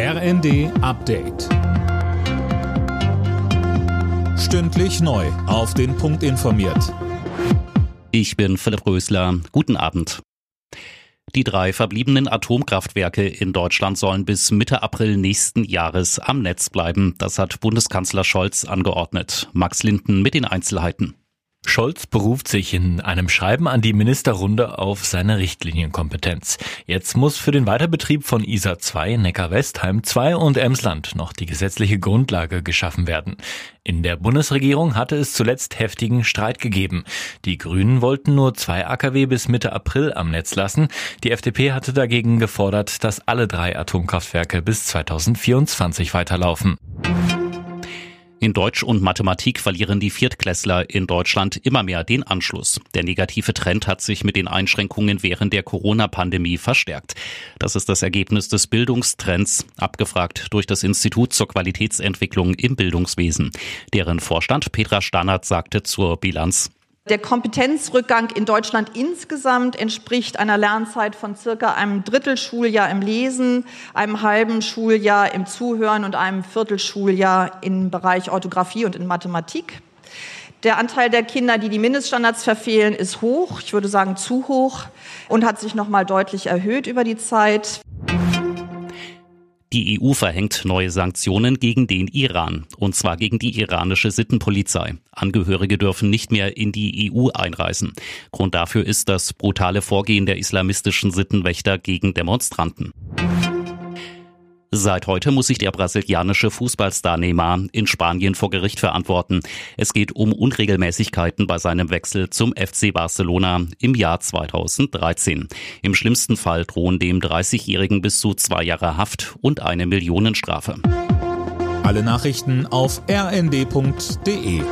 RND Update. Stündlich neu. Auf den Punkt informiert. Ich bin Philipp Rösler. Guten Abend. Die drei verbliebenen Atomkraftwerke in Deutschland sollen bis Mitte April nächsten Jahres am Netz bleiben. Das hat Bundeskanzler Scholz angeordnet. Max Linden mit den Einzelheiten. Scholz beruft sich in einem Schreiben an die Ministerrunde auf seine Richtlinienkompetenz. Jetzt muss für den Weiterbetrieb von ISA 2, Neckar-Westheim 2 und Emsland noch die gesetzliche Grundlage geschaffen werden. In der Bundesregierung hatte es zuletzt heftigen Streit gegeben. Die Grünen wollten nur zwei AKW bis Mitte April am Netz lassen. Die FDP hatte dagegen gefordert, dass alle drei Atomkraftwerke bis 2024 weiterlaufen. In Deutsch und Mathematik verlieren die Viertklässler in Deutschland immer mehr den Anschluss. Der negative Trend hat sich mit den Einschränkungen während der Corona-Pandemie verstärkt. Das ist das Ergebnis des Bildungstrends, abgefragt durch das Institut zur Qualitätsentwicklung im Bildungswesen. Deren Vorstand Petra Stannert sagte zur Bilanz, der Kompetenzrückgang in Deutschland insgesamt entspricht einer Lernzeit von circa einem Drittelschuljahr im Lesen, einem halben Schuljahr im Zuhören und einem Viertelschuljahr im Bereich Orthographie und in Mathematik. Der Anteil der Kinder, die die Mindeststandards verfehlen, ist hoch. Ich würde sagen zu hoch und hat sich noch mal deutlich erhöht über die Zeit. Die EU verhängt neue Sanktionen gegen den Iran, und zwar gegen die iranische Sittenpolizei. Angehörige dürfen nicht mehr in die EU einreisen. Grund dafür ist das brutale Vorgehen der islamistischen Sittenwächter gegen Demonstranten. Seit heute muss sich der brasilianische Fußballstar Neymar in Spanien vor Gericht verantworten. Es geht um Unregelmäßigkeiten bei seinem Wechsel zum FC Barcelona im Jahr 2013. Im schlimmsten Fall drohen dem 30-Jährigen bis zu zwei Jahre Haft und eine Millionenstrafe. Alle Nachrichten auf rnd.de